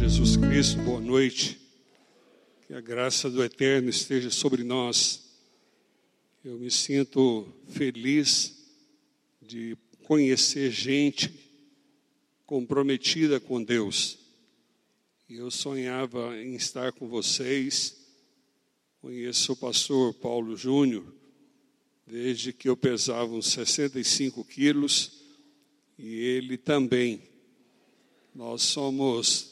Jesus Cristo, boa noite. Que a graça do Eterno esteja sobre nós. Eu me sinto feliz de conhecer gente comprometida com Deus. Eu sonhava em estar com vocês. Conheço o pastor Paulo Júnior desde que eu pesava uns 65 quilos e ele também. Nós somos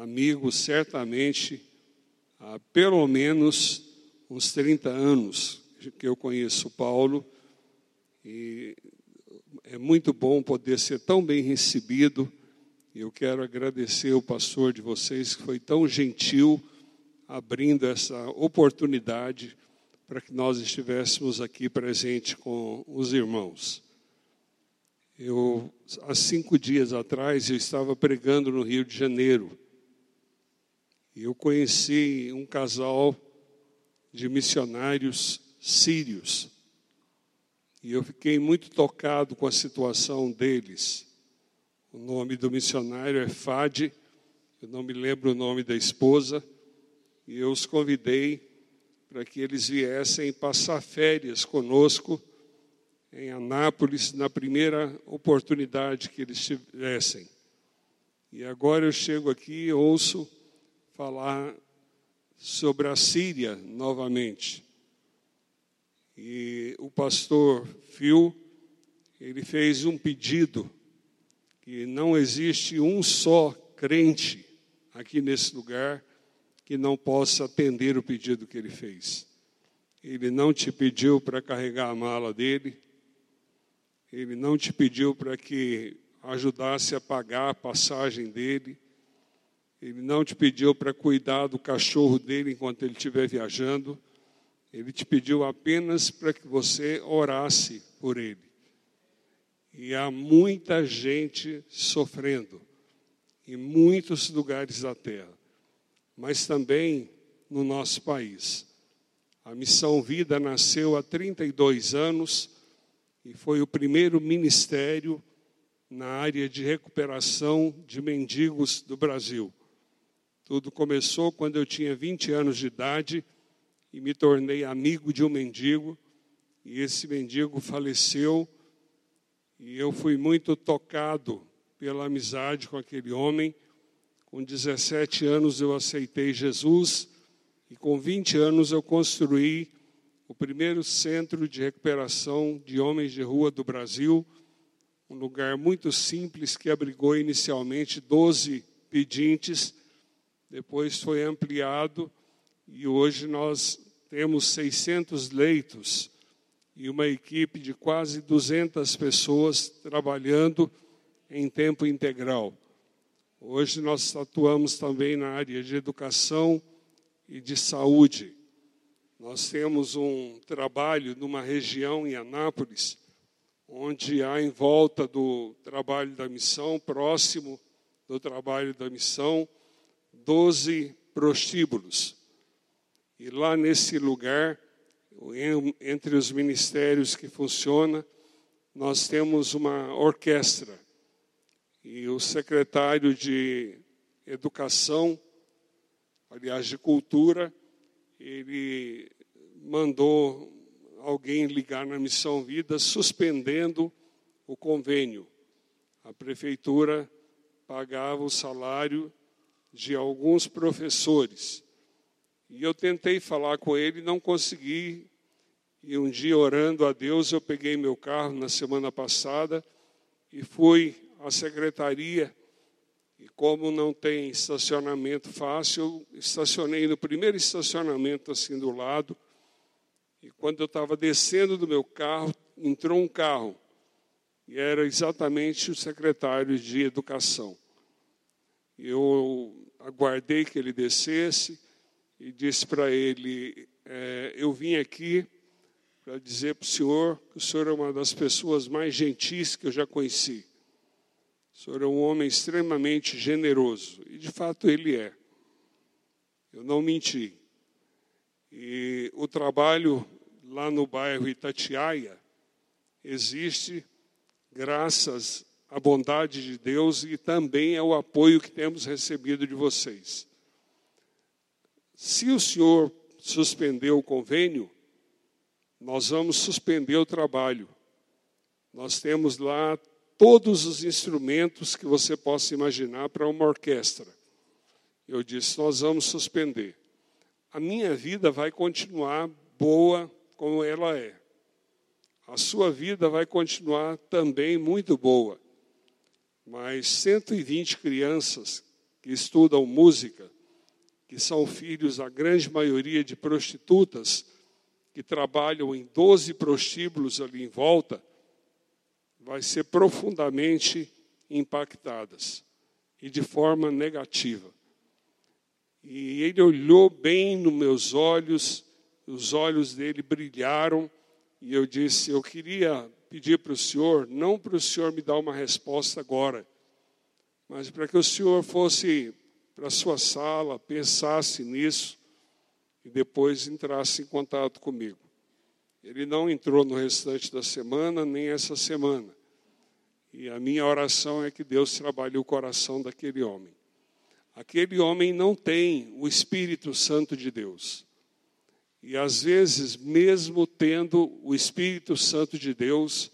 amigos certamente há pelo menos uns 30 anos que eu conheço Paulo e é muito bom poder ser tão bem recebido. Eu quero agradecer o pastor de vocês que foi tão gentil abrindo essa oportunidade para que nós estivéssemos aqui presente com os irmãos. Eu, há cinco dias atrás, eu estava pregando no Rio de Janeiro. Eu conheci um casal de missionários sírios. E eu fiquei muito tocado com a situação deles. O nome do missionário é Fade, eu não me lembro o nome da esposa, e eu os convidei para que eles viessem passar férias conosco em Anápolis na primeira oportunidade que eles tivessem. E agora eu chego aqui e ouço falar sobre a Síria novamente. E o pastor Phil, ele fez um pedido que não existe um só crente aqui nesse lugar que não possa atender o pedido que ele fez. Ele não te pediu para carregar a mala dele, ele não te pediu para que ajudasse a pagar a passagem dele. Ele não te pediu para cuidar do cachorro dele enquanto ele estiver viajando. Ele te pediu apenas para que você orasse por ele. E há muita gente sofrendo em muitos lugares da terra, mas também no nosso país. A Missão Vida nasceu há 32 anos e foi o primeiro ministério na área de recuperação de mendigos do Brasil. Tudo começou quando eu tinha 20 anos de idade e me tornei amigo de um mendigo, e esse mendigo faleceu, e eu fui muito tocado pela amizade com aquele homem. Com 17 anos eu aceitei Jesus, e com 20 anos eu construí o primeiro centro de recuperação de homens de rua do Brasil, um lugar muito simples que abrigou inicialmente 12 pedintes, depois foi ampliado e hoje nós temos 600 leitos e uma equipe de quase 200 pessoas trabalhando em tempo integral. Hoje nós atuamos também na área de educação e de saúde. Nós temos um trabalho numa região em Anápolis, onde há em volta do trabalho da missão, próximo do trabalho da missão, 12 prostíbulos. E lá nesse lugar, entre os ministérios que funciona, nós temos uma orquestra. E o secretário de Educação, aliás, de Cultura, ele mandou alguém ligar na Missão Vida suspendendo o convênio. A prefeitura pagava o salário de alguns professores. E eu tentei falar com ele, não consegui. E um dia, orando a Deus, eu peguei meu carro na semana passada e fui à secretaria e como não tem estacionamento fácil, eu estacionei no primeiro estacionamento assim do lado. E quando eu estava descendo do meu carro, entrou um carro. E era exatamente o secretário de educação. Eu aguardei que ele descesse e disse para ele: é, Eu vim aqui para dizer para o senhor que o senhor é uma das pessoas mais gentis que eu já conheci. O senhor é um homem extremamente generoso. E de fato ele é. Eu não menti. E o trabalho lá no bairro Itatiaia existe graças a bondade de Deus e também é o apoio que temos recebido de vocês. Se o senhor suspendeu o convênio, nós vamos suspender o trabalho. Nós temos lá todos os instrumentos que você possa imaginar para uma orquestra. Eu disse: nós vamos suspender. A minha vida vai continuar boa como ela é. A sua vida vai continuar também muito boa. Mas 120 crianças que estudam música, que são filhos, a grande maioria, de prostitutas, que trabalham em 12 prostíbulos ali em volta, vai ser profundamente impactadas e de forma negativa. E ele olhou bem nos meus olhos, os olhos dele brilharam, e eu disse: Eu queria pedir para o senhor, não para o senhor me dar uma resposta agora, mas para que o senhor fosse para a sua sala, pensasse nisso e depois entrasse em contato comigo. Ele não entrou no restante da semana, nem essa semana. E a minha oração é que Deus trabalhe o coração daquele homem. Aquele homem não tem o Espírito Santo de Deus. E às vezes, mesmo tendo o Espírito Santo de Deus,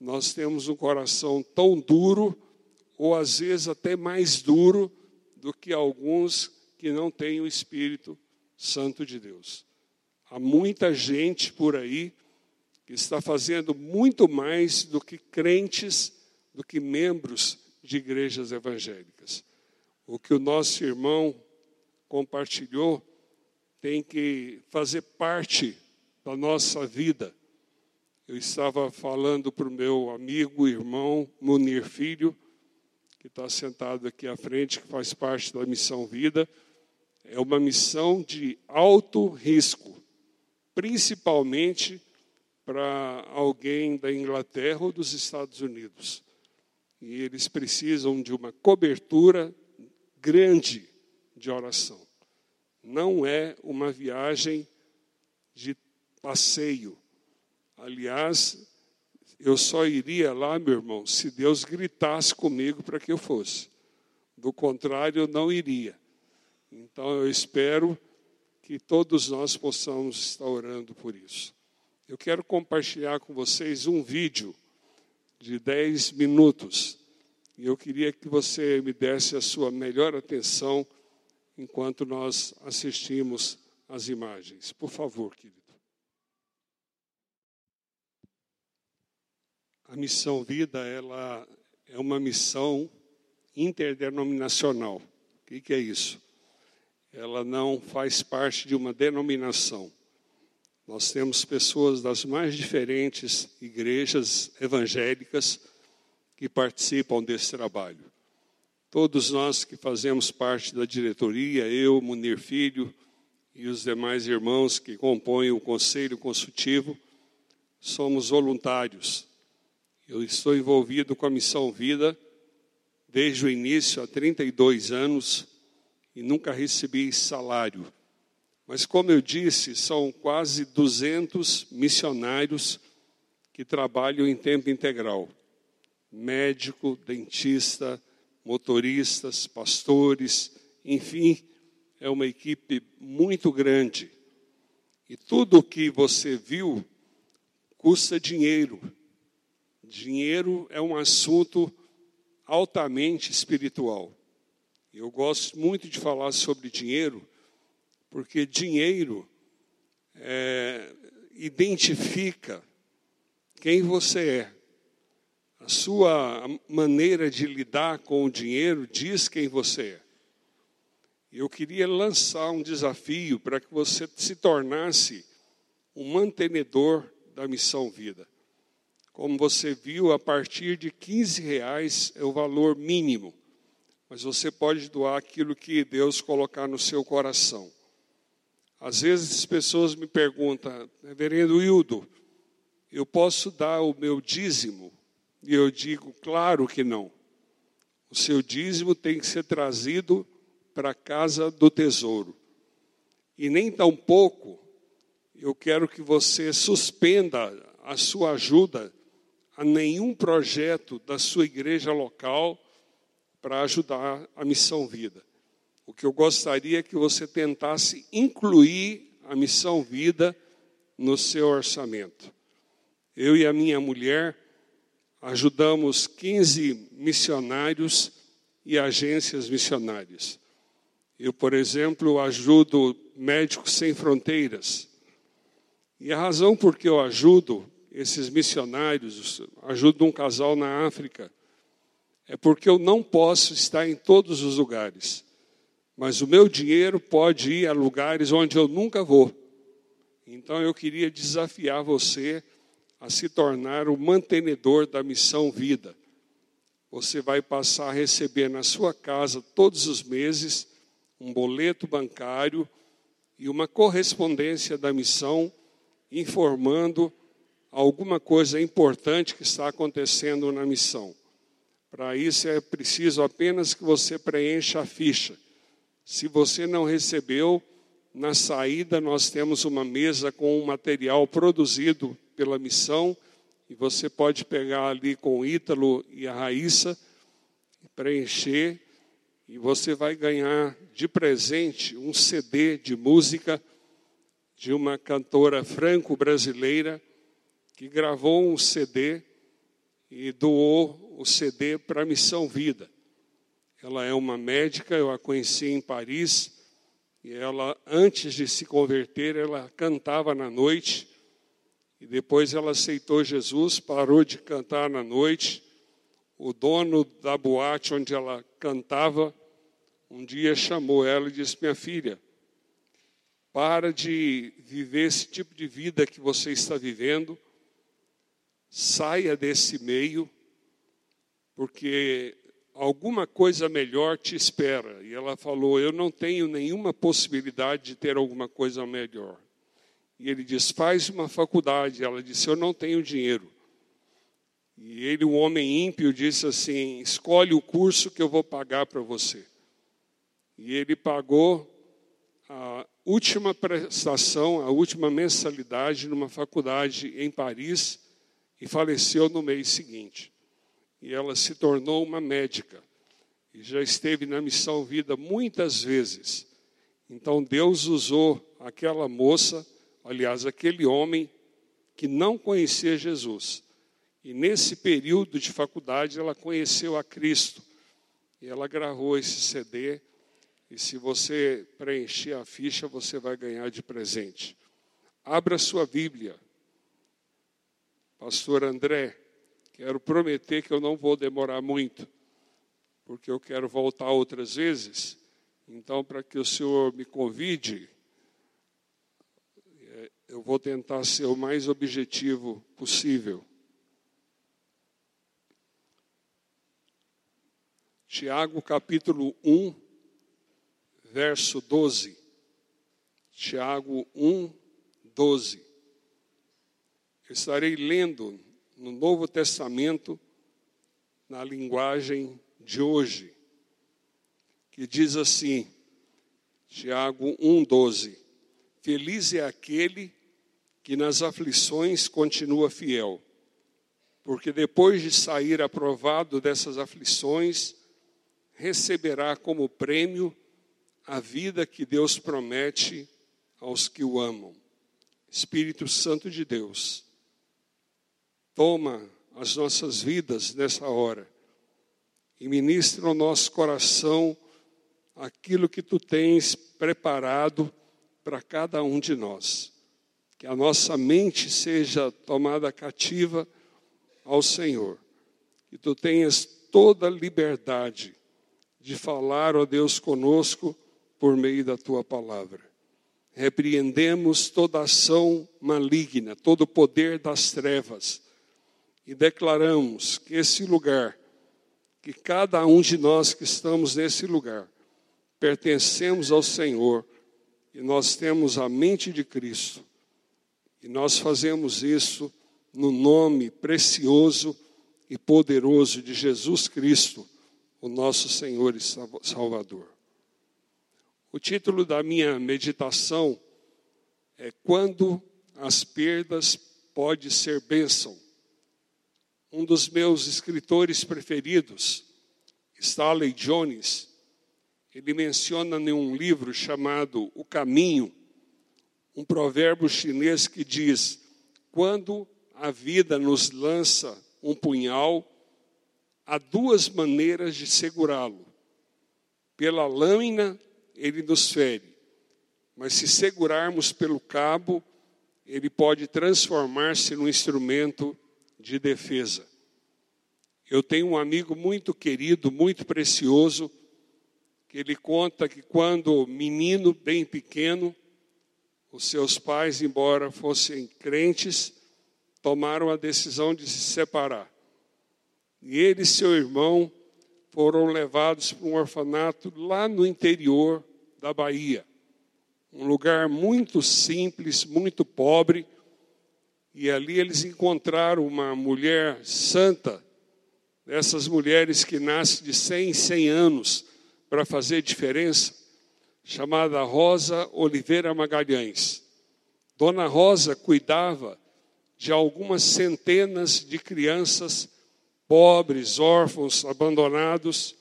nós temos um coração tão duro, ou às vezes até mais duro, do que alguns que não têm o Espírito Santo de Deus. Há muita gente por aí que está fazendo muito mais do que crentes, do que membros de igrejas evangélicas. O que o nosso irmão compartilhou tem que fazer parte da nossa vida. Eu estava falando para o meu amigo, irmão Munir Filho, que está sentado aqui à frente, que faz parte da missão Vida. É uma missão de alto risco, principalmente para alguém da Inglaterra ou dos Estados Unidos. E eles precisam de uma cobertura grande de oração. Não é uma viagem de passeio. Aliás, eu só iria lá, meu irmão, se Deus gritasse comigo para que eu fosse. Do contrário, eu não iria. Então, eu espero que todos nós possamos estar orando por isso. Eu quero compartilhar com vocês um vídeo de 10 minutos e eu queria que você me desse a sua melhor atenção enquanto nós assistimos às imagens. Por favor, querido. A missão vida, ela é uma missão interdenominacional. O que, que é isso? Ela não faz parte de uma denominação. Nós temos pessoas das mais diferentes igrejas evangélicas que participam desse trabalho. Todos nós que fazemos parte da diretoria, eu, Munir Filho e os demais irmãos que compõem o conselho consultivo, somos voluntários. Eu estou envolvido com a Missão Vida desde o início, há 32 anos, e nunca recebi salário. Mas, como eu disse, são quase 200 missionários que trabalham em tempo integral médico, dentista, motoristas, pastores, enfim, é uma equipe muito grande. E tudo o que você viu custa dinheiro. Dinheiro é um assunto altamente espiritual. Eu gosto muito de falar sobre dinheiro, porque dinheiro é, identifica quem você é. Sua maneira de lidar com o dinheiro diz quem você é. Eu queria lançar um desafio para que você se tornasse um mantenedor da missão vida. Como você viu, a partir de 15 reais é o valor mínimo, mas você pode doar aquilo que Deus colocar no seu coração. Às vezes as pessoas me perguntam, reverendo Hildo, eu posso dar o meu dízimo? E eu digo, claro que não. O seu dízimo tem que ser trazido para a casa do tesouro. E nem tampouco eu quero que você suspenda a sua ajuda a nenhum projeto da sua igreja local para ajudar a missão vida. O que eu gostaria é que você tentasse incluir a missão vida no seu orçamento. Eu e a minha mulher ajudamos 15 missionários e agências missionárias. Eu, por exemplo, ajudo Médicos Sem Fronteiras. E a razão por que eu ajudo esses missionários, ajudo um casal na África, é porque eu não posso estar em todos os lugares. Mas o meu dinheiro pode ir a lugares onde eu nunca vou. Então eu queria desafiar você a se tornar o mantenedor da missão vida. Você vai passar a receber na sua casa todos os meses um boleto bancário e uma correspondência da missão informando alguma coisa importante que está acontecendo na missão. Para isso é preciso apenas que você preencha a ficha. Se você não recebeu, na saída nós temos uma mesa com um material produzido pela missão e você pode pegar ali com o Ítalo e a Raíssa, preencher e você vai ganhar de presente um CD de música de uma cantora franco-brasileira que gravou um CD e doou o CD para a Missão Vida. Ela é uma médica, eu a conheci em Paris, e ela, antes de se converter, ela cantava na noite, e depois ela aceitou Jesus, parou de cantar na noite. O dono da boate onde ela cantava, um dia chamou ela e disse: Minha filha, para de viver esse tipo de vida que você está vivendo, saia desse meio, porque alguma coisa melhor te espera. E ela falou: Eu não tenho nenhuma possibilidade de ter alguma coisa melhor. E ele disse: Faz uma faculdade. Ela disse: Eu não tenho dinheiro. E ele, o homem ímpio, disse assim: Escolhe o curso que eu vou pagar para você. E ele pagou a última prestação, a última mensalidade numa faculdade em Paris e faleceu no mês seguinte e ela se tornou uma médica. E já esteve na missão vida muitas vezes. Então Deus usou aquela moça, aliás, aquele homem que não conhecia Jesus. E nesse período de faculdade ela conheceu a Cristo. E ela gravou esse CD. E se você preencher a ficha, você vai ganhar de presente. Abra sua Bíblia. Pastor André, Quero prometer que eu não vou demorar muito, porque eu quero voltar outras vezes. Então, para que o senhor me convide, eu vou tentar ser o mais objetivo possível. Tiago capítulo 1, verso 12. Tiago 1, 12. Eu estarei lendo no Novo Testamento, na linguagem de hoje, que diz assim, Tiago 1,12: Feliz é aquele que nas aflições continua fiel, porque depois de sair aprovado dessas aflições, receberá como prêmio a vida que Deus promete aos que o amam. Espírito Santo de Deus Toma as nossas vidas nessa hora e ministra no nosso coração aquilo que tu tens preparado para cada um de nós. Que a nossa mente seja tomada cativa ao Senhor. Que tu tenhas toda a liberdade de falar, ó Deus, conosco por meio da tua palavra. Repreendemos toda ação maligna, todo o poder das trevas e declaramos que esse lugar, que cada um de nós que estamos nesse lugar, pertencemos ao Senhor e nós temos a mente de Cristo. E nós fazemos isso no nome precioso e poderoso de Jesus Cristo, o nosso Senhor e Salvador. O título da minha meditação é Quando as perdas podem ser bênção. Um dos meus escritores preferidos, Stanley Jones, ele menciona em um livro chamado O Caminho, um provérbio chinês que diz: quando a vida nos lança um punhal, há duas maneiras de segurá-lo. Pela lâmina, ele nos fere, mas se segurarmos pelo cabo, ele pode transformar-se num instrumento de defesa. Eu tenho um amigo muito querido, muito precioso, que ele conta que quando menino, bem pequeno, os seus pais, embora fossem crentes, tomaram a decisão de se separar. E ele e seu irmão foram levados para um orfanato lá no interior da Bahia. Um lugar muito simples, muito pobre. E ali eles encontraram uma mulher santa, dessas mulheres que nascem de 100 em 100 anos para fazer diferença, chamada Rosa Oliveira Magalhães. Dona Rosa cuidava de algumas centenas de crianças pobres, órfãos, abandonados,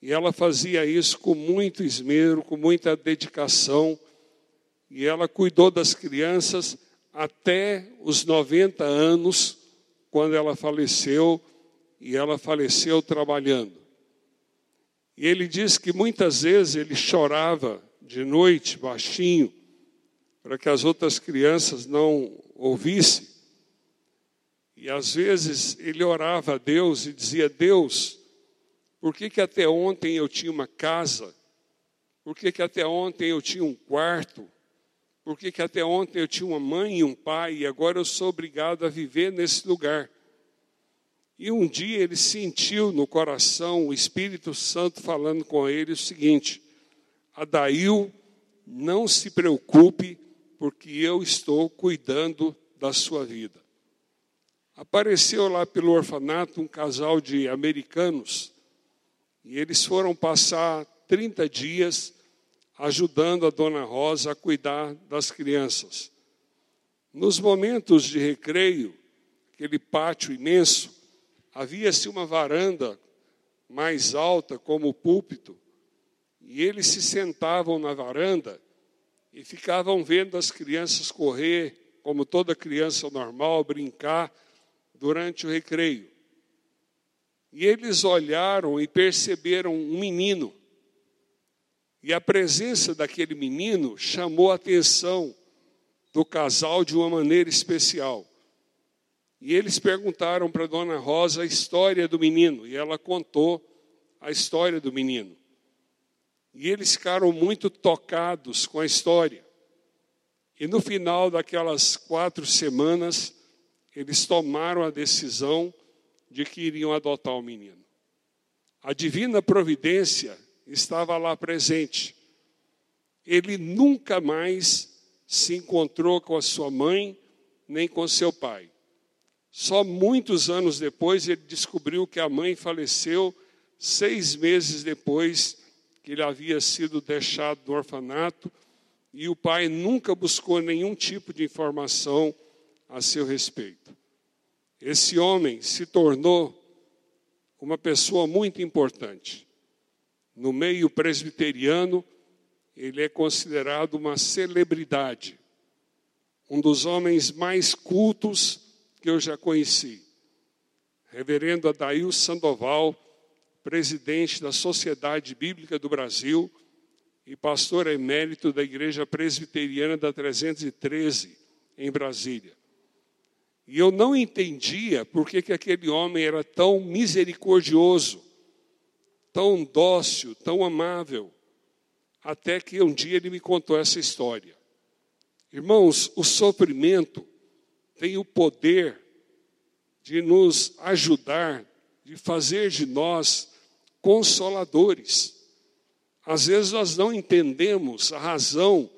e ela fazia isso com muito esmero, com muita dedicação, e ela cuidou das crianças até os 90 anos, quando ela faleceu, e ela faleceu trabalhando. E ele diz que muitas vezes ele chorava de noite, baixinho, para que as outras crianças não ouvissem. E às vezes ele orava a Deus e dizia: Deus, por que, que até ontem eu tinha uma casa? Por que, que até ontem eu tinha um quarto? Por que, que até ontem eu tinha uma mãe e um pai e agora eu sou obrigado a viver nesse lugar? E um dia ele sentiu no coração o Espírito Santo falando com ele o seguinte: Adail, não se preocupe, porque eu estou cuidando da sua vida. Apareceu lá pelo orfanato um casal de americanos e eles foram passar 30 dias ajudando a dona Rosa a cuidar das crianças. Nos momentos de recreio, aquele pátio imenso, havia-se uma varanda mais alta como o púlpito, e eles se sentavam na varanda e ficavam vendo as crianças correr, como toda criança normal, brincar durante o recreio. E eles olharam e perceberam um menino. E a presença daquele menino chamou a atenção do casal de uma maneira especial. E eles perguntaram para dona Rosa a história do menino, e ela contou a história do menino. E eles ficaram muito tocados com a história. E no final daquelas quatro semanas, eles tomaram a decisão de que iriam adotar o menino. A divina providência estava lá presente. Ele nunca mais se encontrou com a sua mãe, nem com seu pai. Só muitos anos depois ele descobriu que a mãe faleceu seis meses depois que ele havia sido deixado no orfanato e o pai nunca buscou nenhum tipo de informação a seu respeito. Esse homem se tornou uma pessoa muito importante. No meio presbiteriano, ele é considerado uma celebridade, um dos homens mais cultos que eu já conheci. Reverendo Adail Sandoval, presidente da Sociedade Bíblica do Brasil e pastor emérito da Igreja Presbiteriana da 313, em Brasília. E eu não entendia por que, que aquele homem era tão misericordioso, tão dócil, tão amável, até que um dia ele me contou essa história. Irmãos, o sofrimento tem o poder de nos ajudar, de fazer de nós consoladores. Às vezes nós não entendemos a razão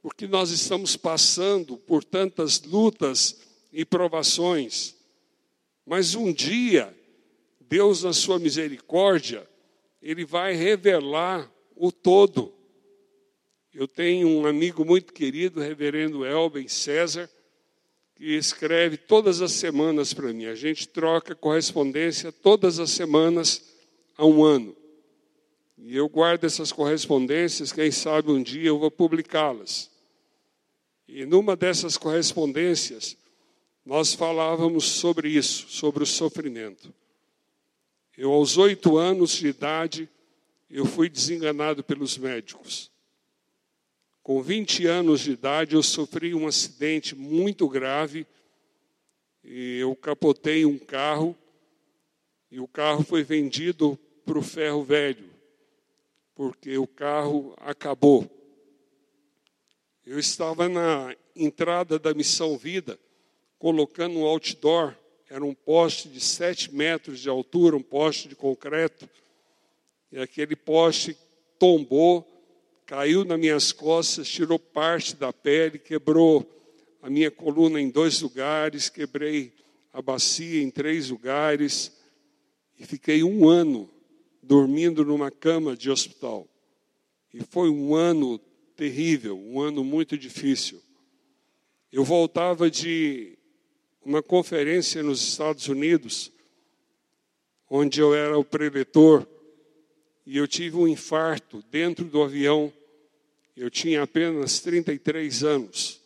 por que nós estamos passando por tantas lutas e provações, mas um dia, Deus, na sua misericórdia, Ele vai revelar o todo. Eu tenho um amigo muito querido, reverendo Elben César, que escreve todas as semanas para mim. A gente troca correspondência todas as semanas há um ano. E eu guardo essas correspondências, quem sabe um dia eu vou publicá-las. E numa dessas correspondências, nós falávamos sobre isso, sobre o sofrimento. Eu, aos oito anos de idade, eu fui desenganado pelos médicos. Com 20 anos de idade, eu sofri um acidente muito grave. Eu capotei um carro. E o carro foi vendido para o ferro velho, porque o carro acabou. Eu estava na entrada da Missão Vida, colocando um outdoor, era um poste de sete metros de altura, um poste de concreto, e aquele poste tombou caiu nas minhas costas, tirou parte da pele, quebrou a minha coluna em dois lugares, quebrei a bacia em três lugares e fiquei um ano dormindo numa cama de hospital. E foi um ano terrível, um ano muito difícil. Eu voltava de uma conferência nos Estados Unidos, onde eu era o preletor, e eu tive um infarto dentro do avião eu tinha apenas 33 anos.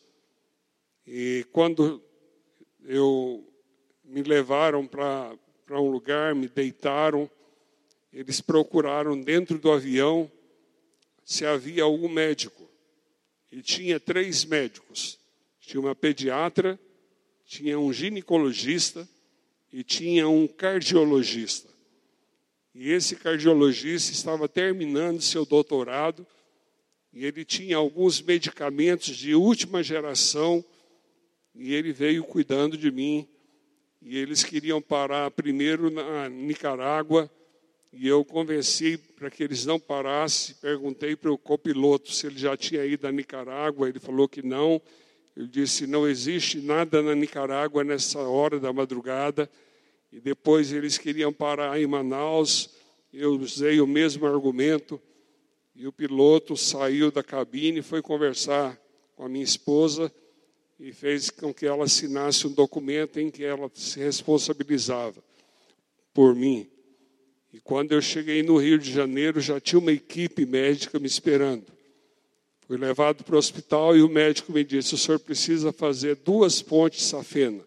E quando eu me levaram para um lugar, me deitaram, eles procuraram dentro do avião se havia algum médico. E tinha três médicos. Tinha uma pediatra, tinha um ginecologista e tinha um cardiologista. E esse cardiologista estava terminando seu doutorado e ele tinha alguns medicamentos de última geração, e ele veio cuidando de mim. E eles queriam parar primeiro na Nicarágua, e eu convenci para que eles não parassem. Perguntei para o copiloto se ele já tinha ido à Nicarágua, ele falou que não. Eu disse: não existe nada na Nicarágua nessa hora da madrugada. E depois eles queriam parar em Manaus. Eu usei o mesmo argumento. E o piloto saiu da cabine e foi conversar com a minha esposa e fez com que ela assinasse um documento em que ela se responsabilizava por mim. E quando eu cheguei no Rio de Janeiro, já tinha uma equipe médica me esperando. Fui levado para o hospital e o médico me disse: o senhor precisa fazer duas pontes safena.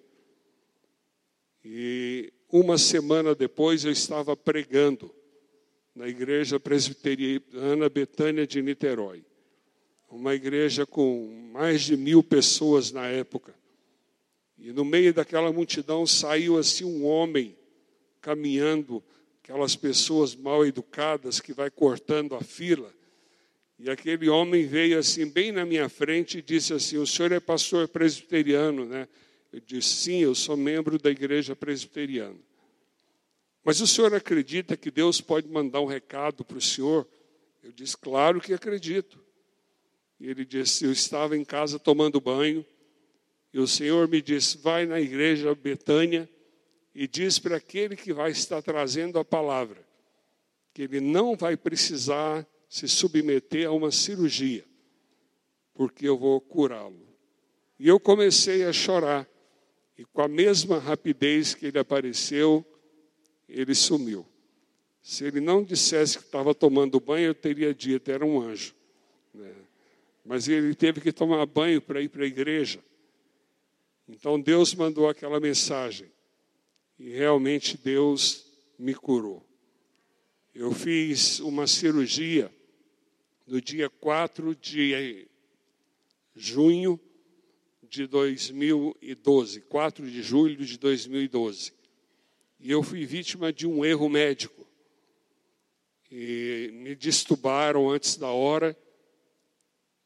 E uma semana depois eu estava pregando na igreja presbiteriana Betânia de Niterói. Uma igreja com mais de mil pessoas na época. E no meio daquela multidão saiu assim um homem caminhando, aquelas pessoas mal educadas que vai cortando a fila. E aquele homem veio assim bem na minha frente e disse assim: "O senhor é pastor presbiteriano, né?" Eu disse: "Sim, eu sou membro da igreja presbiteriana." Mas o senhor acredita que Deus pode mandar um recado para o senhor? Eu disse, claro que acredito. E ele disse, eu estava em casa tomando banho, e o Senhor me disse, vai na igreja Betânia e diz para aquele que vai estar trazendo a palavra, que ele não vai precisar se submeter a uma cirurgia, porque eu vou curá-lo. E eu comecei a chorar, e com a mesma rapidez que ele apareceu, ele sumiu. Se ele não dissesse que estava tomando banho, eu teria dito, era um anjo. Né? Mas ele teve que tomar banho para ir para a igreja. Então Deus mandou aquela mensagem. E realmente Deus me curou. Eu fiz uma cirurgia no dia 4 de junho de 2012, 4 de julho de 2012. E eu fui vítima de um erro médico. E me destubaram antes da hora.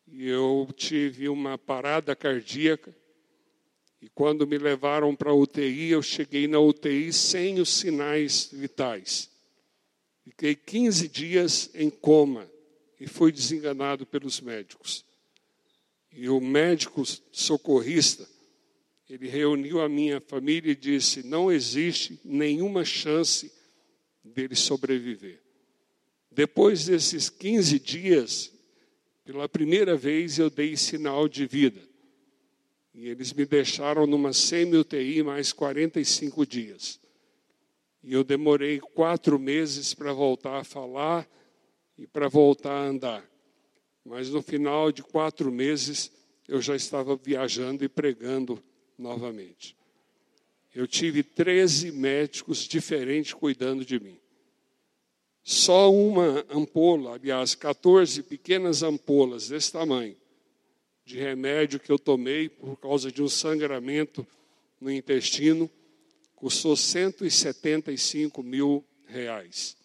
E eu tive uma parada cardíaca. E quando me levaram para a UTI, eu cheguei na UTI sem os sinais vitais. Fiquei 15 dias em coma e fui desenganado pelos médicos. E o médico socorrista ele reuniu a minha família e disse: não existe nenhuma chance dele sobreviver. Depois desses 15 dias, pela primeira vez eu dei sinal de vida. E eles me deixaram numa semi-UTI mais 45 dias. E eu demorei quatro meses para voltar a falar e para voltar a andar. Mas no final de quatro meses, eu já estava viajando e pregando novamente. Eu tive 13 médicos diferentes cuidando de mim. Só uma ampola, aliás, 14 pequenas ampolas desse tamanho, de remédio que eu tomei por causa de um sangramento no intestino, custou 175 mil reais.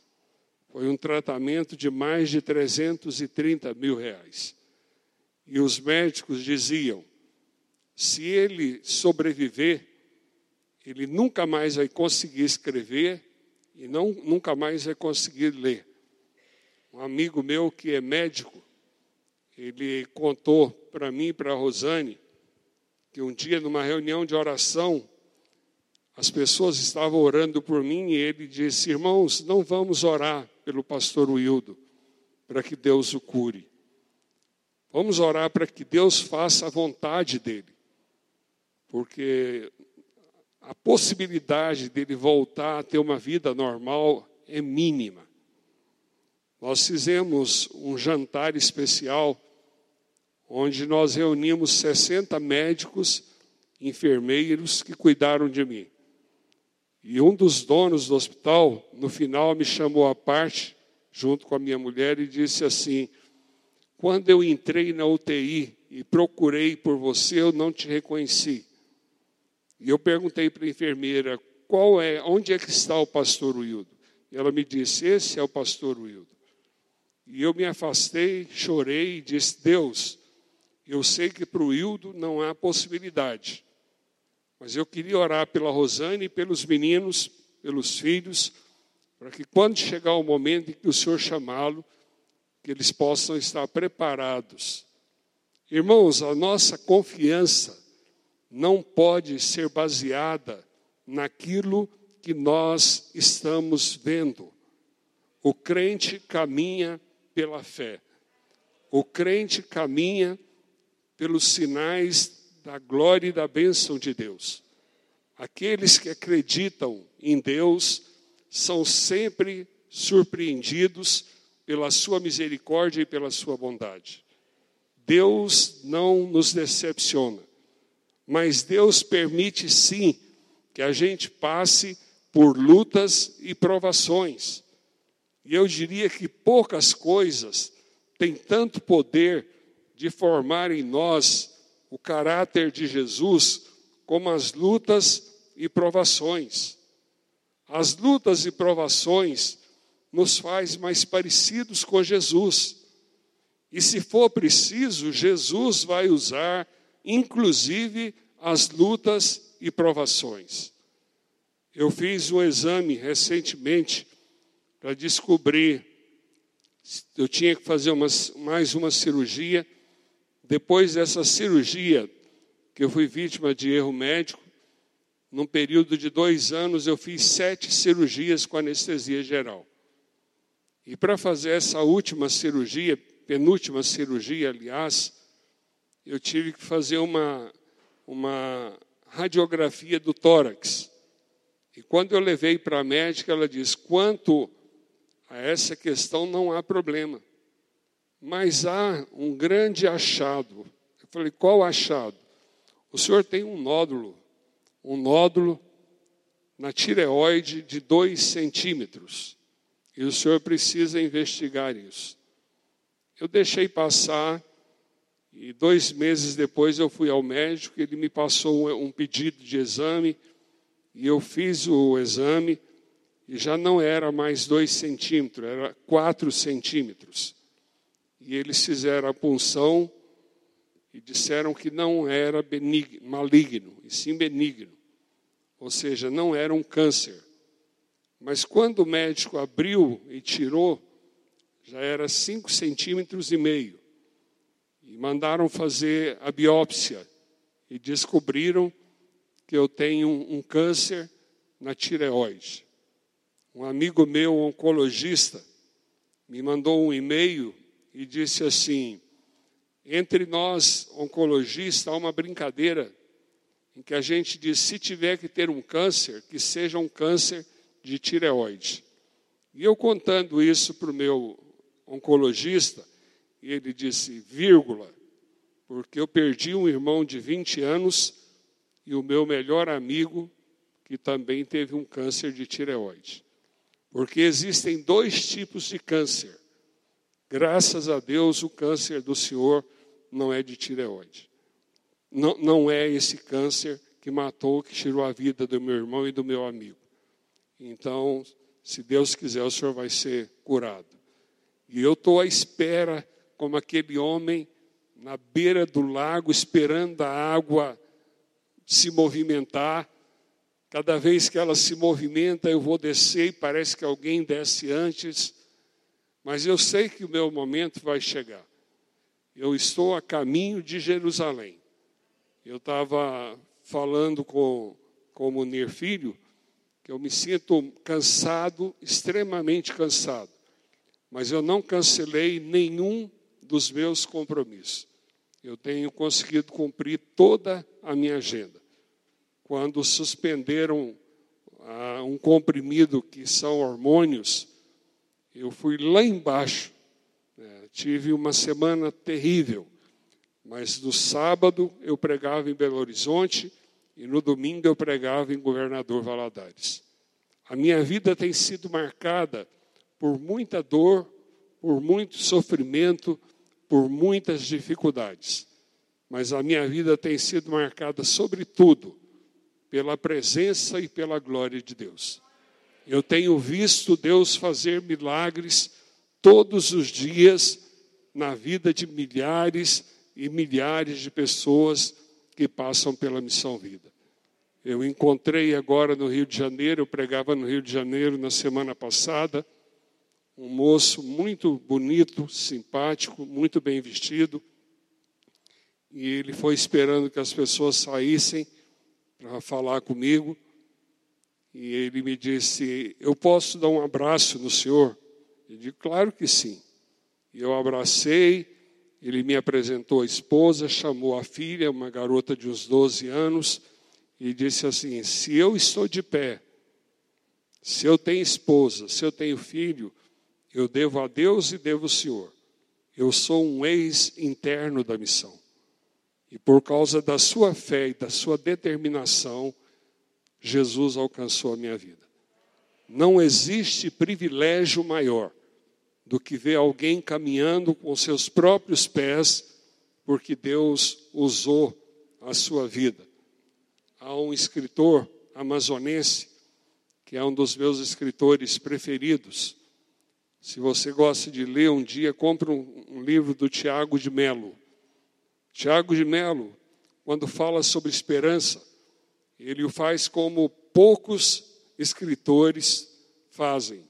Foi um tratamento de mais de 330 mil reais. E os médicos diziam: se ele sobreviver, ele nunca mais vai conseguir escrever e não, nunca mais vai conseguir ler. Um amigo meu que é médico, ele contou para mim e para a Rosane que um dia, numa reunião de oração, as pessoas estavam orando por mim e ele disse: Irmãos, não vamos orar pelo pastor Wildo para que Deus o cure. Vamos orar para que Deus faça a vontade dele. Porque a possibilidade dele voltar a ter uma vida normal é mínima. Nós fizemos um jantar especial onde nós reunimos 60 médicos, enfermeiros que cuidaram de mim. E um dos donos do hospital, no final, me chamou à parte, junto com a minha mulher, e disse assim: quando eu entrei na UTI e procurei por você, eu não te reconheci. E eu perguntei para a enfermeira, qual é, onde é que está o pastor Wildo? E ela me disse, esse é o pastor Wildo. E eu me afastei, chorei e disse, Deus, eu sei que para o Wildo não há possibilidade. Mas eu queria orar pela Rosane e pelos meninos, pelos filhos, para que quando chegar o momento em que o Senhor chamá-lo, que eles possam estar preparados. Irmãos, a nossa confiança não pode ser baseada naquilo que nós estamos vendo. O crente caminha pela fé. O crente caminha pelos sinais da glória e da bênção de Deus. Aqueles que acreditam em Deus são sempre surpreendidos pela sua misericórdia e pela sua bondade. Deus não nos decepciona, mas Deus permite sim que a gente passe por lutas e provações. E eu diria que poucas coisas têm tanto poder de formar em nós o caráter de Jesus como as lutas e provações. As lutas e provações nos faz mais parecidos com Jesus. E se for preciso, Jesus vai usar, inclusive, as lutas e provações. Eu fiz um exame recentemente para descobrir eu tinha que fazer uma, mais uma cirurgia. Depois dessa cirurgia, que eu fui vítima de erro médico, num período de dois anos, eu fiz sete cirurgias com anestesia geral. E para fazer essa última cirurgia, penúltima cirurgia, aliás, eu tive que fazer uma, uma radiografia do tórax. E quando eu levei para a médica, ela disse: quanto a essa questão não há problema. Mas há um grande achado. Eu falei: qual achado? O senhor tem um nódulo, um nódulo na tireoide de dois centímetros. E o senhor precisa investigar isso. Eu deixei passar e dois meses depois eu fui ao médico, ele me passou um, pedido de exame e eu fiz o exame e já não era mais dois centímetros, era quatro centímetros. E eles fizeram a punção e disseram que não era benigno, maligno, e sim benigno. Ou seja, não era um câncer. Mas quando o médico abriu e tirou, já era cinco centímetros e meio. E mandaram fazer a biópsia e descobriram que eu tenho um câncer na tireoide. Um amigo meu, oncologista, me mandou um e-mail e disse assim: entre nós, oncologistas, há uma brincadeira em que a gente diz: se tiver que ter um câncer, que seja um câncer de tireoide. E eu contando isso para o meu oncologista, ele disse: vírgula, porque eu perdi um irmão de 20 anos e o meu melhor amigo, que também teve um câncer de tireoide. Porque existem dois tipos de câncer. Graças a Deus, o câncer do senhor não é de tireoide. Não, não é esse câncer que matou, que tirou a vida do meu irmão e do meu amigo. Então, se Deus quiser, o senhor vai ser curado. E eu estou à espera, como aquele homem na beira do lago, esperando a água se movimentar. Cada vez que ela se movimenta, eu vou descer e parece que alguém desce antes. Mas eu sei que o meu momento vai chegar. Eu estou a caminho de Jerusalém. Eu estava falando com, com o Munir Filho, que eu me sinto cansado, extremamente cansado. Mas eu não cancelei nenhum dos meus compromissos. Eu tenho conseguido cumprir toda a minha agenda. Quando suspenderam ah, um comprimido que são hormônios, eu fui lá embaixo. Né, tive uma semana terrível. Mas no sábado eu pregava em Belo Horizonte e no domingo eu pregava em Governador Valadares. A minha vida tem sido marcada por muita dor, por muito sofrimento, por muitas dificuldades. Mas a minha vida tem sido marcada, sobretudo, pela presença e pela glória de Deus. Eu tenho visto Deus fazer milagres todos os dias na vida de milhares e milhares de pessoas que passam pela Missão Vida. Eu encontrei agora no Rio de Janeiro, eu pregava no Rio de Janeiro na semana passada, um moço muito bonito, simpático, muito bem vestido, e ele foi esperando que as pessoas saíssem para falar comigo, e ele me disse: Eu posso dar um abraço no senhor? Eu disse: Claro que sim. E eu abracei, ele me apresentou a esposa, chamou a filha, uma garota de uns 12 anos, e disse assim: Se eu estou de pé, se eu tenho esposa, se eu tenho filho, eu devo a Deus e devo ao Senhor. Eu sou um ex-interno da missão. E por causa da sua fé e da sua determinação, Jesus alcançou a minha vida. Não existe privilégio maior do que ver alguém caminhando com seus próprios pés, porque Deus usou a sua vida. Há um escritor amazonense, que é um dos meus escritores preferidos. Se você gosta de ler um dia, compre um, um livro do Tiago de Melo. Tiago de Melo, quando fala sobre esperança, ele o faz como poucos escritores fazem.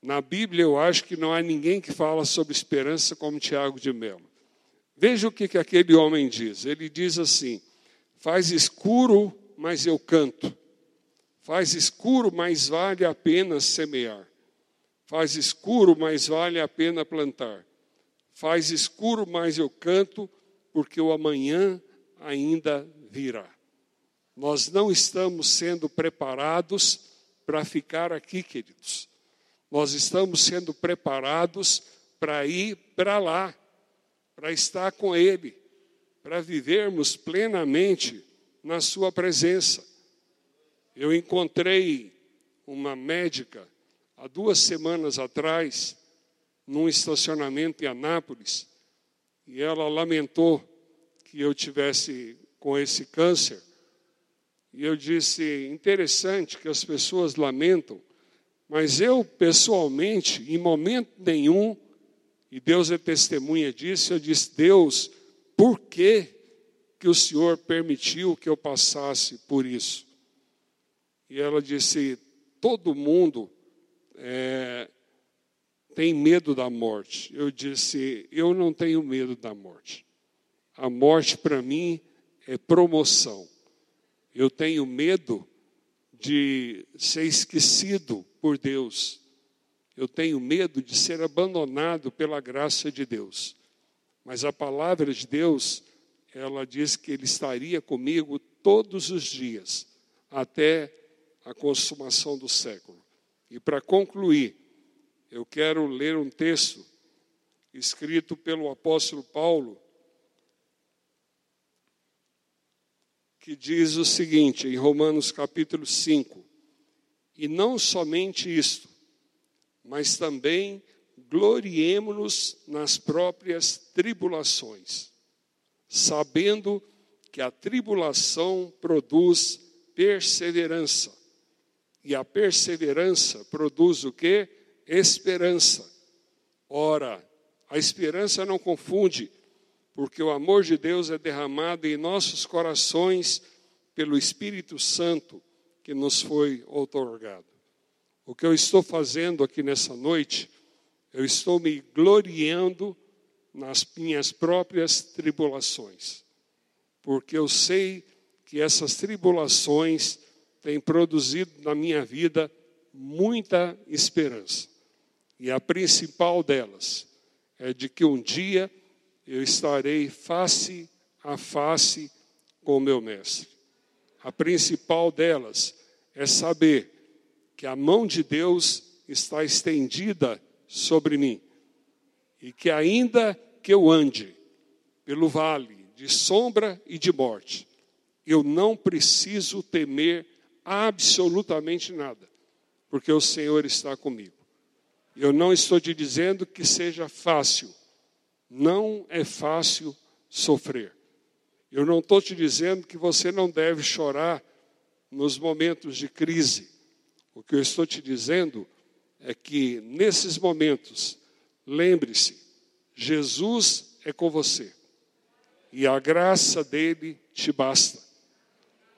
Na Bíblia, eu acho que não há ninguém que fala sobre esperança como Tiago de Melo. Veja o que, que aquele homem diz. Ele diz assim: faz escuro, mas eu canto. Faz escuro, mas vale a pena semear. Faz escuro, mas vale a pena plantar. Faz escuro, mas eu canto, porque o amanhã ainda virá. Nós não estamos sendo preparados para ficar aqui, queridos nós estamos sendo preparados para ir para lá, para estar com Ele, para vivermos plenamente na Sua presença. Eu encontrei uma médica há duas semanas atrás, num estacionamento em Anápolis, e ela lamentou que eu tivesse com esse câncer. E eu disse: interessante que as pessoas lamentam mas eu, pessoalmente, em momento nenhum, e Deus é testemunha disso, eu disse: Deus, por que, que o Senhor permitiu que eu passasse por isso? E ela disse: todo mundo é, tem medo da morte. Eu disse: eu não tenho medo da morte. A morte para mim é promoção. Eu tenho medo de ser esquecido por Deus. Eu tenho medo de ser abandonado pela graça de Deus. Mas a palavra de Deus, ela diz que Ele estaria comigo todos os dias, até a consumação do século. E para concluir, eu quero ler um texto escrito pelo apóstolo Paulo, que diz o seguinte, em Romanos capítulo 5: E não somente isto, mas também gloriemo-nos nas próprias tribulações, sabendo que a tribulação produz perseverança, e a perseverança produz o que? Esperança. Ora, a esperança não confunde, porque o amor de Deus é derramado em nossos corações pelo Espírito Santo que nos foi outorgado. O que eu estou fazendo aqui nessa noite, eu estou me gloriando nas minhas próprias tribulações, porque eu sei que essas tribulações têm produzido na minha vida muita esperança. E a principal delas é de que um dia eu estarei face a face com o meu mestre. A principal delas é saber que a mão de Deus está estendida sobre mim e que ainda que eu ande pelo vale de sombra e de morte, eu não preciso temer absolutamente nada, porque o Senhor está comigo. Eu não estou te dizendo que seja fácil, não é fácil sofrer. Eu não estou te dizendo que você não deve chorar nos momentos de crise. O que eu estou te dizendo é que nesses momentos, lembre-se, Jesus é com você. E a graça dele te basta.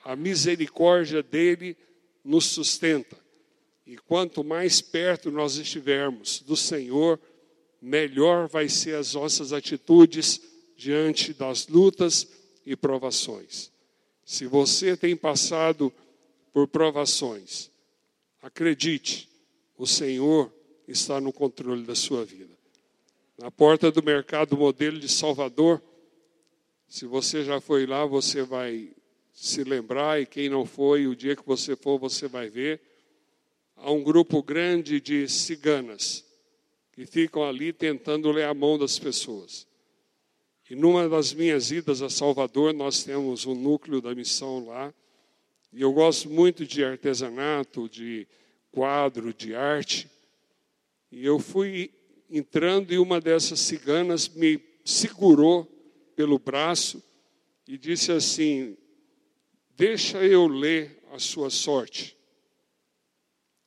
A misericórdia dele nos sustenta. E quanto mais perto nós estivermos do Senhor, melhor vai ser as nossas atitudes diante das lutas e provações. Se você tem passado por provações, acredite, o Senhor está no controle da sua vida. Na porta do mercado modelo de Salvador, se você já foi lá, você vai se lembrar, e quem não foi, o dia que você for, você vai ver. Há um grupo grande de ciganas que ficam ali tentando ler a mão das pessoas. E numa das minhas idas a Salvador, nós temos um núcleo da missão lá. E eu gosto muito de artesanato, de quadro, de arte. E eu fui entrando e uma dessas ciganas me segurou pelo braço e disse assim: Deixa eu ler a sua sorte.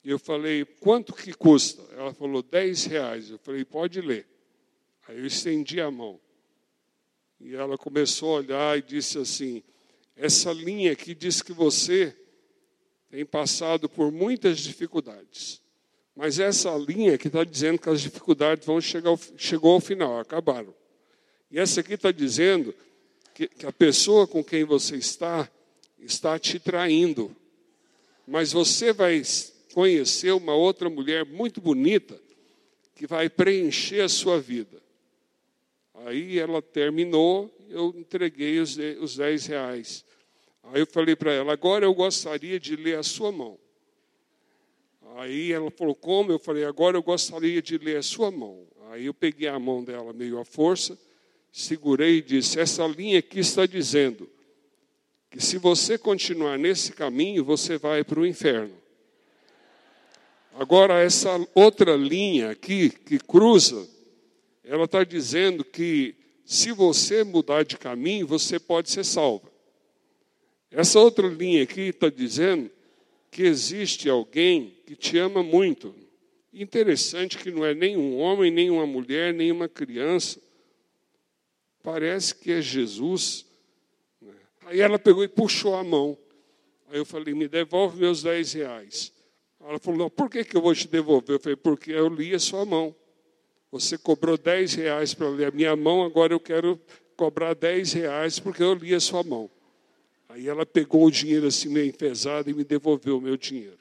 E eu falei, quanto que custa? Ela falou, 10 reais. Eu falei, pode ler. Aí eu estendi a mão. E ela começou a olhar e disse assim: essa linha aqui diz que você tem passado por muitas dificuldades. Mas essa linha que está dizendo que as dificuldades vão chegar ao, chegou ao final, acabaram. E essa aqui está dizendo que, que a pessoa com quem você está está te traindo. Mas você vai conhecer uma outra mulher muito bonita que vai preencher a sua vida. Aí ela terminou, eu entreguei os, os 10 reais. Aí eu falei para ela, agora eu gostaria de ler a sua mão. Aí ela falou, como? Eu falei, agora eu gostaria de ler a sua mão. Aí eu peguei a mão dela meio à força, segurei e disse, essa linha aqui está dizendo que se você continuar nesse caminho, você vai para o inferno. Agora, essa outra linha aqui, que cruza, ela está dizendo que se você mudar de caminho, você pode ser salvo. Essa outra linha aqui está dizendo que existe alguém que te ama muito. Interessante que não é nem um homem, nem uma mulher, nem uma criança. Parece que é Jesus. Né? Aí ela pegou e puxou a mão. Aí eu falei, me devolve meus 10 reais. Ela falou, não, por que, que eu vou te devolver? Eu falei, porque eu li a sua mão. Você cobrou 10 reais para ler a minha mão, agora eu quero cobrar 10 reais porque eu li a sua mão. Aí ela pegou o dinheiro assim meio pesado e me devolveu o meu dinheiro.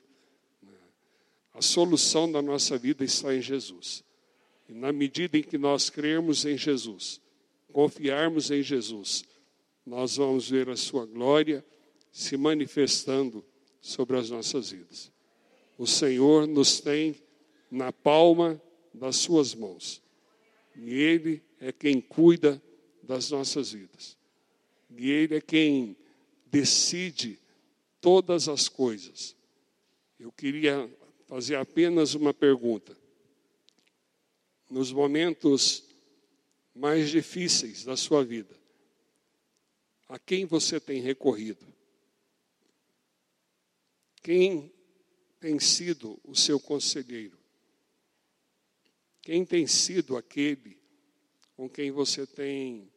A solução da nossa vida está em Jesus. E na medida em que nós crermos em Jesus, confiarmos em Jesus, nós vamos ver a sua glória se manifestando sobre as nossas vidas. O Senhor nos tem na palma das suas mãos. E Ele é quem cuida das nossas vidas. E Ele é quem decide todas as coisas. Eu queria fazer apenas uma pergunta. Nos momentos mais difíceis da sua vida, a quem você tem recorrido? Quem tem sido o seu conselheiro? Quem tem sido aquele com quem você tem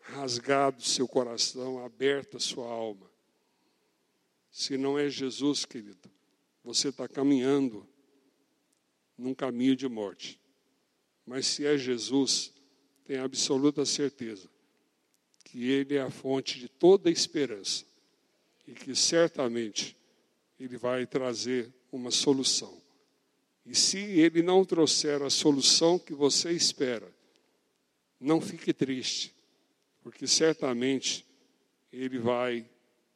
rasgado seu coração, aberto a sua alma? Se não é Jesus, querido, você está caminhando num caminho de morte. Mas se é Jesus, tenha absoluta certeza que Ele é a fonte de toda esperança e que certamente Ele vai trazer uma solução. E se Ele não trouxer a solução que você espera, não fique triste, porque certamente Ele vai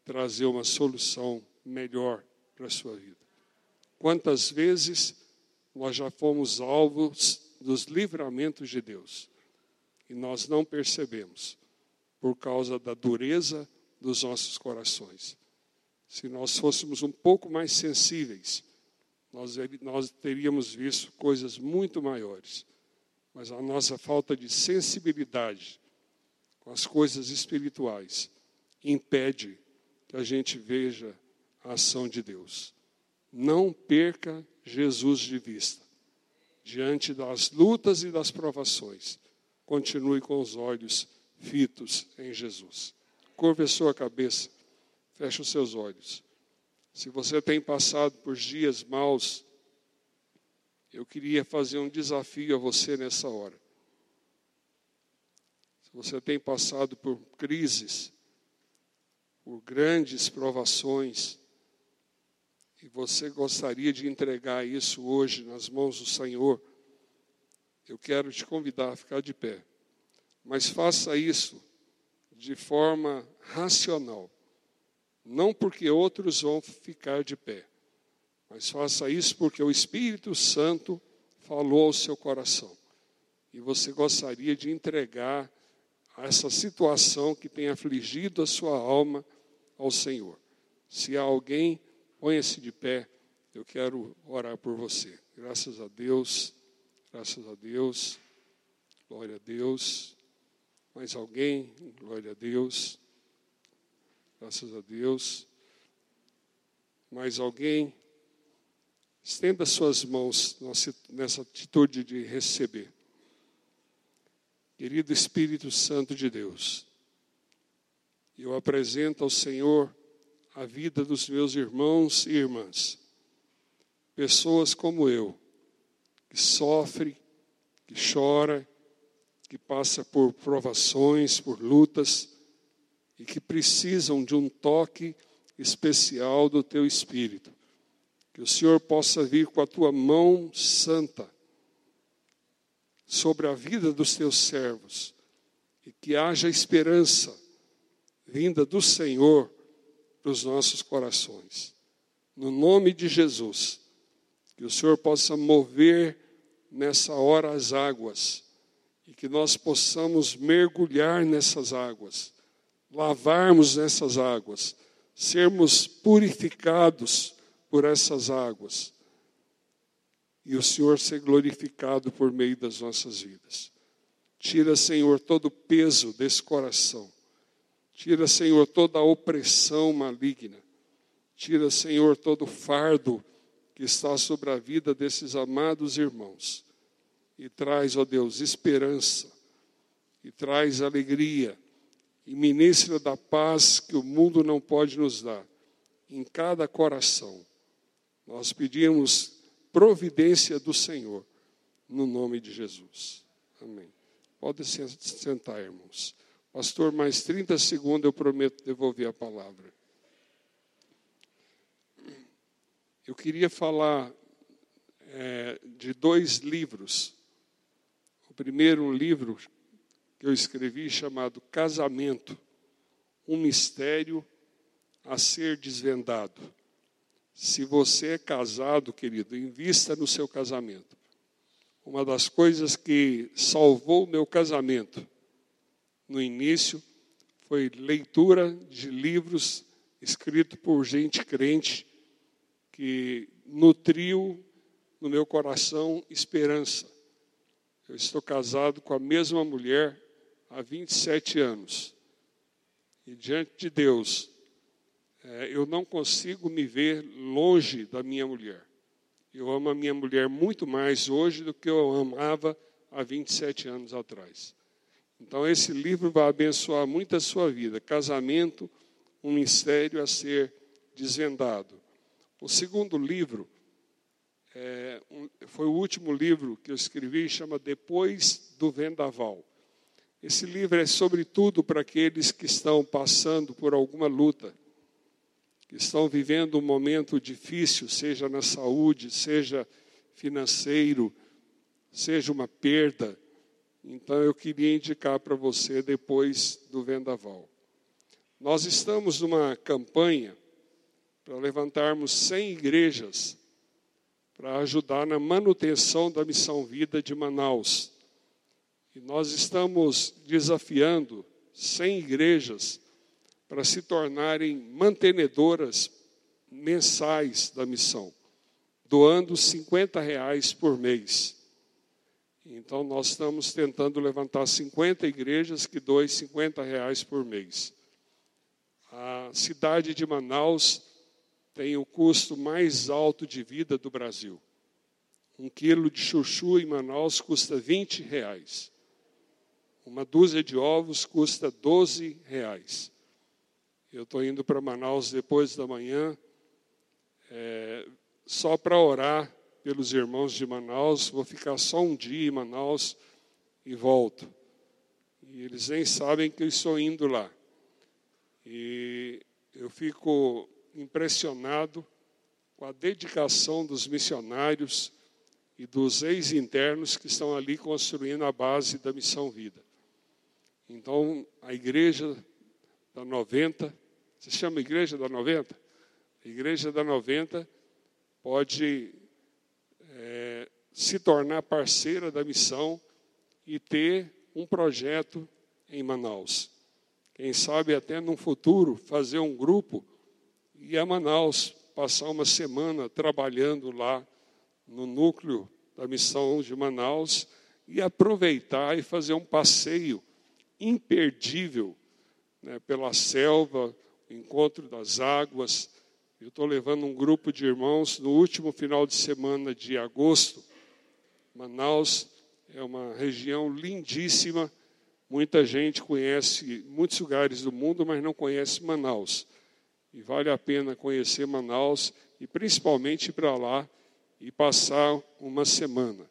trazer uma solução melhor para a sua vida. Quantas vezes nós já fomos alvos dos livramentos de Deus e nós não percebemos por causa da dureza dos nossos corações. Se nós fôssemos um pouco mais sensíveis, nós, nós teríamos visto coisas muito maiores. Mas a nossa falta de sensibilidade com as coisas espirituais impede que a gente veja a ação de Deus. Não perca Jesus de vista. Diante das lutas e das provações, continue com os olhos fitos em Jesus. Curva a sua cabeça, feche os seus olhos. Se você tem passado por dias maus, eu queria fazer um desafio a você nessa hora. Se você tem passado por crises, por grandes provações, e você gostaria de entregar isso hoje nas mãos do Senhor, eu quero te convidar a ficar de pé. Mas faça isso de forma racional. Não porque outros vão ficar de pé, mas faça isso porque o Espírito Santo falou ao seu coração. E você gostaria de entregar essa situação que tem afligido a sua alma ao Senhor. Se há alguém, ponha-se de pé. Eu quero orar por você. Graças a Deus, graças a Deus, glória a Deus. Mais alguém? Glória a Deus. Graças a Deus. Mais alguém? Estenda suas mãos nessa atitude de receber. Querido Espírito Santo de Deus, eu apresento ao Senhor a vida dos meus irmãos e irmãs, pessoas como eu, que sofre, que chora, que passa por provações, por lutas e que precisam de um toque especial do teu espírito. Que o Senhor possa vir com a tua mão santa sobre a vida dos teus servos e que haja esperança vinda do Senhor para os nossos corações. No nome de Jesus, que o Senhor possa mover nessa hora as águas que nós possamos mergulhar nessas águas, lavarmos nessas águas, sermos purificados por essas águas e o Senhor ser glorificado por meio das nossas vidas. Tira, Senhor, todo o peso desse coração. Tira, Senhor, toda a opressão maligna. Tira, Senhor, todo o fardo que está sobre a vida desses amados irmãos. E traz, ó Deus, esperança. E traz alegria. E ministra da paz que o mundo não pode nos dar. Em cada coração. Nós pedimos providência do Senhor. No nome de Jesus. Amém. Pode se sentar, irmãos. Pastor, mais 30 segundos eu prometo devolver a palavra. Eu queria falar é, de dois livros. O primeiro, livro que eu escrevi chamado Casamento, um mistério a ser desvendado. Se você é casado, querido, invista no seu casamento. Uma das coisas que salvou meu casamento no início foi leitura de livros escritos por gente crente que nutriu no meu coração esperança. Eu estou casado com a mesma mulher há 27 anos. E diante de Deus, é, eu não consigo me ver longe da minha mulher. Eu amo a minha mulher muito mais hoje do que eu amava há 27 anos atrás. Então, esse livro vai abençoar muito a sua vida. Casamento, um mistério a ser desvendado. O segundo livro é, um, foi o último livro que eu escrevi, chama Depois do Vendaval. Esse livro é sobretudo para aqueles que estão passando por alguma luta, que estão vivendo um momento difícil, seja na saúde, seja financeiro, seja uma perda. Então eu queria indicar para você depois do vendaval. Nós estamos numa campanha para levantarmos 100 igrejas para ajudar na manutenção da missão vida de Manaus. E nós estamos desafiando 100 igrejas para se tornarem mantenedoras mensais da missão, doando 50 reais por mês. Então, nós estamos tentando levantar 50 igrejas que doem 50 reais por mês. A cidade de Manaus tem o custo mais alto de vida do Brasil. Um quilo de chuchu em Manaus custa 20 reais. Uma dúzia de ovos custa 12 reais. Eu estou indo para Manaus depois da manhã, é, só para orar pelos irmãos de Manaus. Vou ficar só um dia em Manaus e volto. E eles nem sabem que eu estou indo lá. E eu fico impressionado com a dedicação dos missionários e dos ex-internos que estão ali construindo a base da Missão Vida. Então, a igreja da 90, se chama Igreja da 90? A Igreja da 90 pode é, se tornar parceira da missão e ter um projeto em Manaus. Quem sabe até no futuro fazer um grupo e a Manaus passar uma semana trabalhando lá no núcleo da missão de Manaus e aproveitar e fazer um passeio imperdível né, pela selva, encontro das águas. Eu estou levando um grupo de irmãos no último final de semana de agosto. Manaus é uma região lindíssima. Muita gente conhece muitos lugares do mundo, mas não conhece Manaus. E vale a pena conhecer Manaus e principalmente ir para lá e passar uma semana.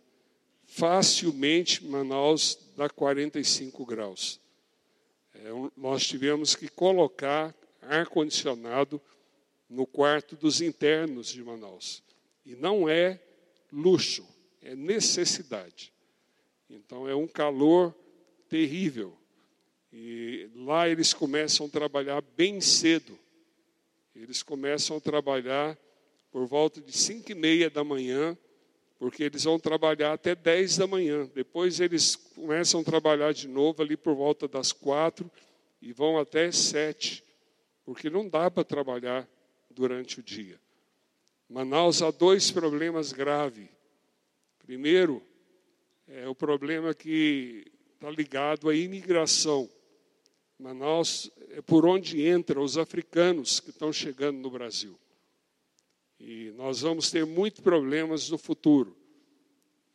Facilmente Manaus dá 45 graus. É, nós tivemos que colocar ar-condicionado no quarto dos internos de Manaus. E não é luxo, é necessidade. Então é um calor terrível. E lá eles começam a trabalhar bem cedo. Eles começam a trabalhar por volta de cinco e meia da manhã, porque eles vão trabalhar até 10 da manhã. Depois eles começam a trabalhar de novo ali por volta das quatro e vão até sete, porque não dá para trabalhar durante o dia. Manaus há dois problemas graves. Primeiro, é o problema que está ligado à imigração. Manaus é por onde entram os africanos que estão chegando no Brasil. E nós vamos ter muitos problemas no futuro.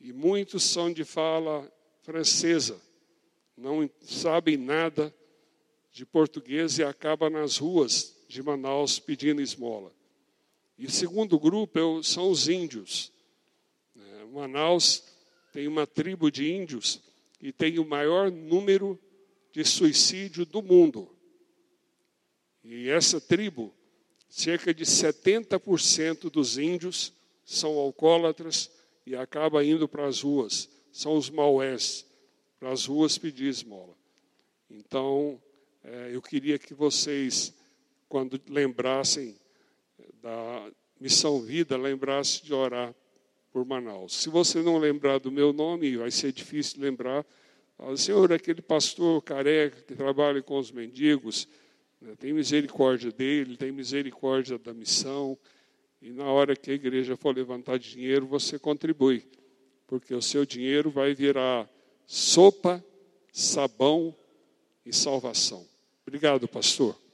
E muitos são de fala francesa, não sabem nada de português e acabam nas ruas de Manaus pedindo esmola. E segundo grupo é são os índios. É, Manaus tem uma tribo de índios e tem o maior número de suicídio do mundo. E essa tribo, cerca de 70% dos índios são alcoólatras e acaba indo para as ruas. São os maués, para as ruas pedir esmola. Então, é, eu queria que vocês quando lembrassem da Missão Vida, lembrasse de orar por Manaus. Se você não lembrar do meu nome, vai ser difícil lembrar. Fala, Senhor, aquele pastor careca que trabalha com os mendigos, né, tem misericórdia dele, tem misericórdia da missão. E na hora que a igreja for levantar dinheiro, você contribui, porque o seu dinheiro vai virar sopa, sabão e salvação. Obrigado, pastor.